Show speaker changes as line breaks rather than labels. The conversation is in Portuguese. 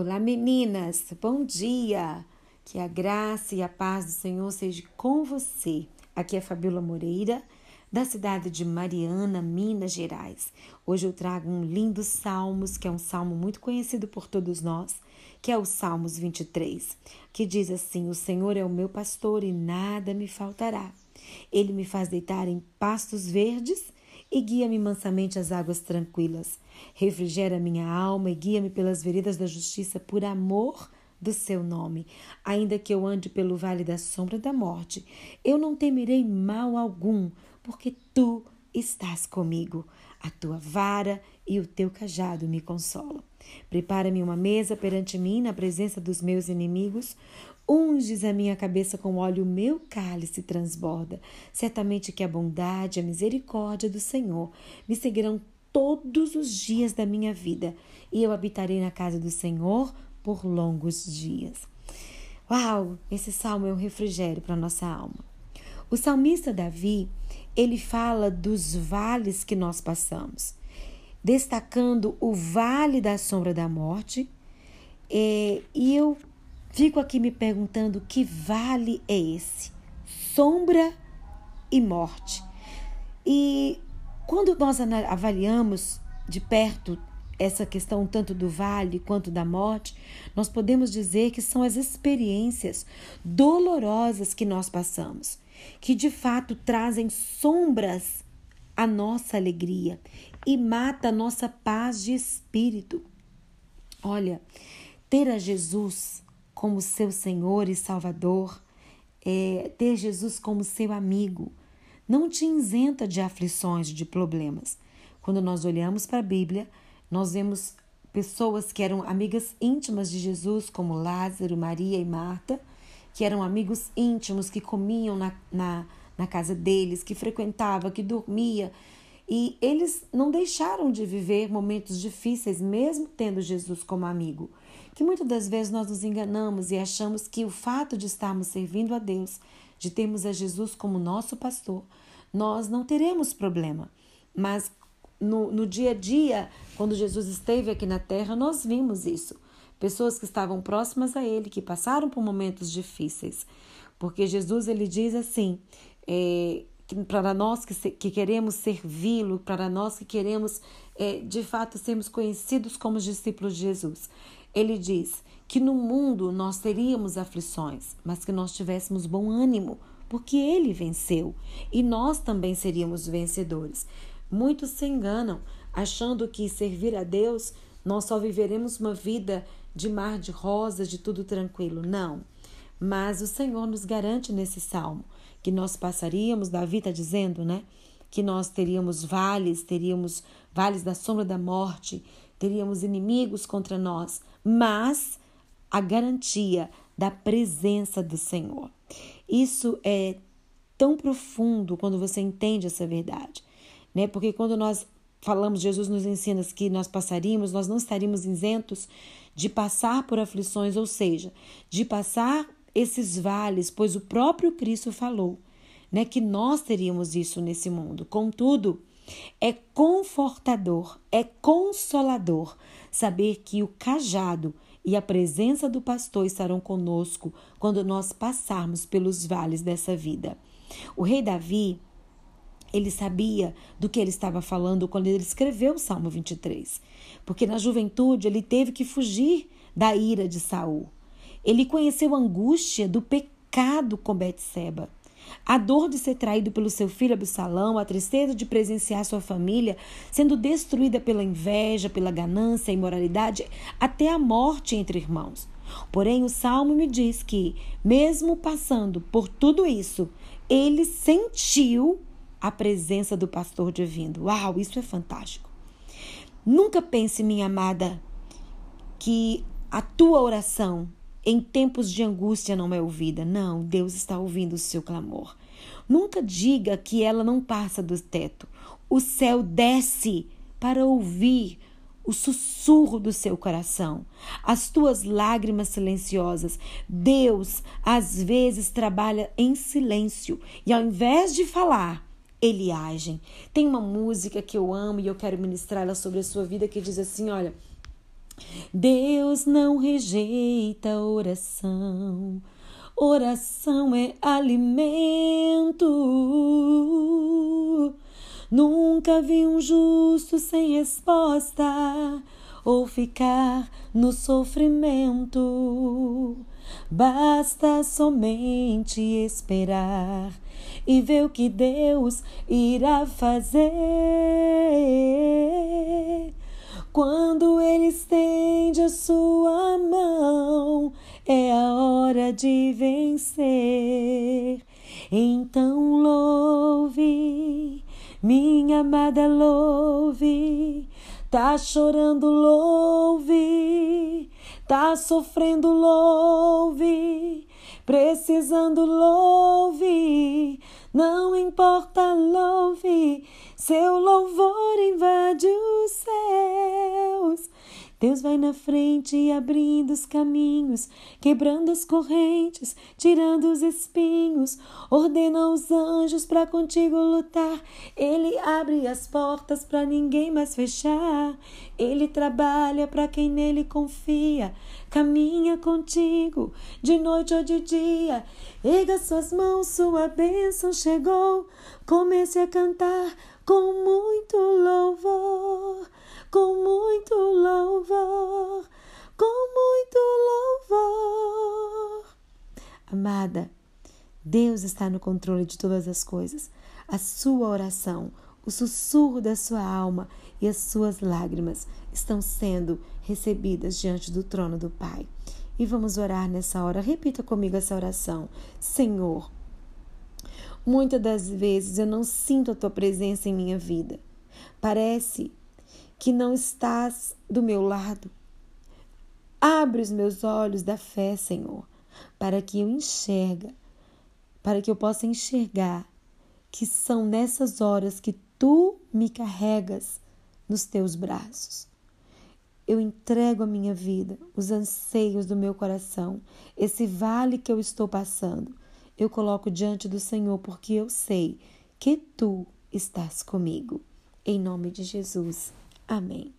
Olá, meninas, bom dia! Que a graça e a paz do Senhor seja com você. Aqui é Fabiola Moreira, da cidade de Mariana, Minas Gerais. Hoje eu trago um lindo Salmos, que é um salmo muito conhecido por todos nós, que é o Salmos 23, que diz assim: O Senhor é o meu pastor e nada me faltará. Ele me faz deitar em pastos verdes e guia-me mansamente às águas tranquilas. Refrigera minha alma e guia-me pelas veredas da justiça por amor do seu nome. Ainda que eu ande pelo vale da sombra da morte, eu não temerei mal algum, porque tu estás comigo. A tua vara e o teu cajado me consolam. Prepara-me uma mesa perante mim na presença dos meus inimigos. Unges a minha cabeça com óleo, o meu cálice transborda. Certamente que a bondade a misericórdia do Senhor me seguirão todos os dias da minha vida, e eu habitarei na casa do Senhor por longos dias. Uau, esse salmo é um refrigério para nossa alma. O salmista Davi, ele fala dos vales que nós passamos, destacando o vale da sombra da morte. É, e eu Fico aqui me perguntando que vale é esse? Sombra e morte. E quando nós avaliamos de perto essa questão tanto do vale quanto da morte, nós podemos dizer que são as experiências dolorosas que nós passamos, que de fato trazem sombras à nossa alegria e mata a nossa paz de espírito. Olha, ter a Jesus como seu Senhor e Salvador, é, ter Jesus como seu amigo, não te isenta de aflições, de problemas. Quando nós olhamos para a Bíblia, nós vemos pessoas que eram amigas íntimas de Jesus, como Lázaro, Maria e Marta, que eram amigos íntimos, que comiam na, na, na casa deles, que frequentava, que dormia. E eles não deixaram de viver momentos difíceis, mesmo tendo Jesus como amigo que muitas das vezes nós nos enganamos e achamos que o fato de estarmos servindo a Deus, de termos a Jesus como nosso pastor, nós não teremos problema. Mas no, no dia a dia, quando Jesus esteve aqui na terra, nós vimos isso. Pessoas que estavam próximas a Ele, que passaram por momentos difíceis. Porque Jesus ele diz assim: é, para nós que, se, que queremos servi-lo, para nós que queremos é, de fato sermos conhecidos como discípulos de Jesus, ele diz que no mundo nós teríamos aflições, mas que nós tivéssemos bom ânimo, porque ele venceu e nós também seríamos vencedores. Muitos se enganam achando que servir a Deus nós só viveremos uma vida de mar de rosas, de tudo tranquilo. Não. Mas o Senhor nos garante nesse salmo que nós passaríamos, Davi está dizendo, né? Que nós teríamos vales, teríamos vales da sombra da morte, teríamos inimigos contra nós, mas a garantia da presença do Senhor. Isso é tão profundo quando você entende essa verdade, né? Porque quando nós falamos, Jesus nos ensina que nós passaríamos, nós não estaríamos isentos de passar por aflições, ou seja, de passar esses vales, pois o próprio Cristo falou, né, que nós teríamos isso nesse mundo. Contudo, é confortador, é consolador saber que o cajado e a presença do pastor estarão conosco quando nós passarmos pelos vales dessa vida. O rei Davi, ele sabia do que ele estava falando quando ele escreveu o Salmo 23, porque na juventude ele teve que fugir da ira de Saul. Ele conheceu a angústia do pecado com Betseba. A dor de ser traído pelo seu filho Absalão, a tristeza de presenciar sua família sendo destruída pela inveja, pela ganância, imoralidade, até a morte entre irmãos. Porém, o salmo me diz que, mesmo passando por tudo isso, ele sentiu a presença do pastor divino. Uau, isso é fantástico. Nunca pense, minha amada, que a tua oração em tempos de angústia não é ouvida. Não, Deus está ouvindo o seu clamor. Nunca diga que ela não passa do teto. O céu desce para ouvir o sussurro do seu coração, as tuas lágrimas silenciosas. Deus, às vezes, trabalha em silêncio e, ao invés de falar, ele age. Tem uma música que eu amo e eu quero ministrar ela sobre a sua vida que diz assim: olha. Deus não rejeita oração. Oração é alimento. Nunca vi um justo sem resposta ou ficar no sofrimento. Basta somente esperar e ver o que Deus irá fazer. Quando Ele estende a sua mão, é a hora de vencer. Então louve, minha amada, louve. Tá chorando, louve. Tá sofrendo, louve. Precisando, louve. Não importa, louve. Seu louvor invade céus. Deus vai na frente abrindo os caminhos, quebrando as correntes, tirando os espinhos, ordena aos anjos para contigo lutar. Ele abre as portas para ninguém mais fechar. Ele trabalha para quem nele confia. Caminha contigo de noite ou de dia. Erga suas mãos, sua bênção chegou. Comece a cantar com muito louvor com muito louvor, com muito louvor. Amada, Deus está no controle de todas as coisas. A sua oração, o sussurro da sua alma e as suas lágrimas estão sendo recebidas diante do trono do Pai. E vamos orar nessa hora. Repita comigo essa oração. Senhor, muitas das vezes eu não sinto a tua presença em minha vida. Parece que não estás do meu lado. Abre os meus olhos da fé, Senhor, para que eu enxerga, para que eu possa enxergar que são nessas horas que tu me carregas nos teus braços. Eu entrego a minha vida, os anseios do meu coração, esse vale que eu estou passando. Eu coloco diante do Senhor porque eu sei que tu estás comigo. Em nome de Jesus. Amém.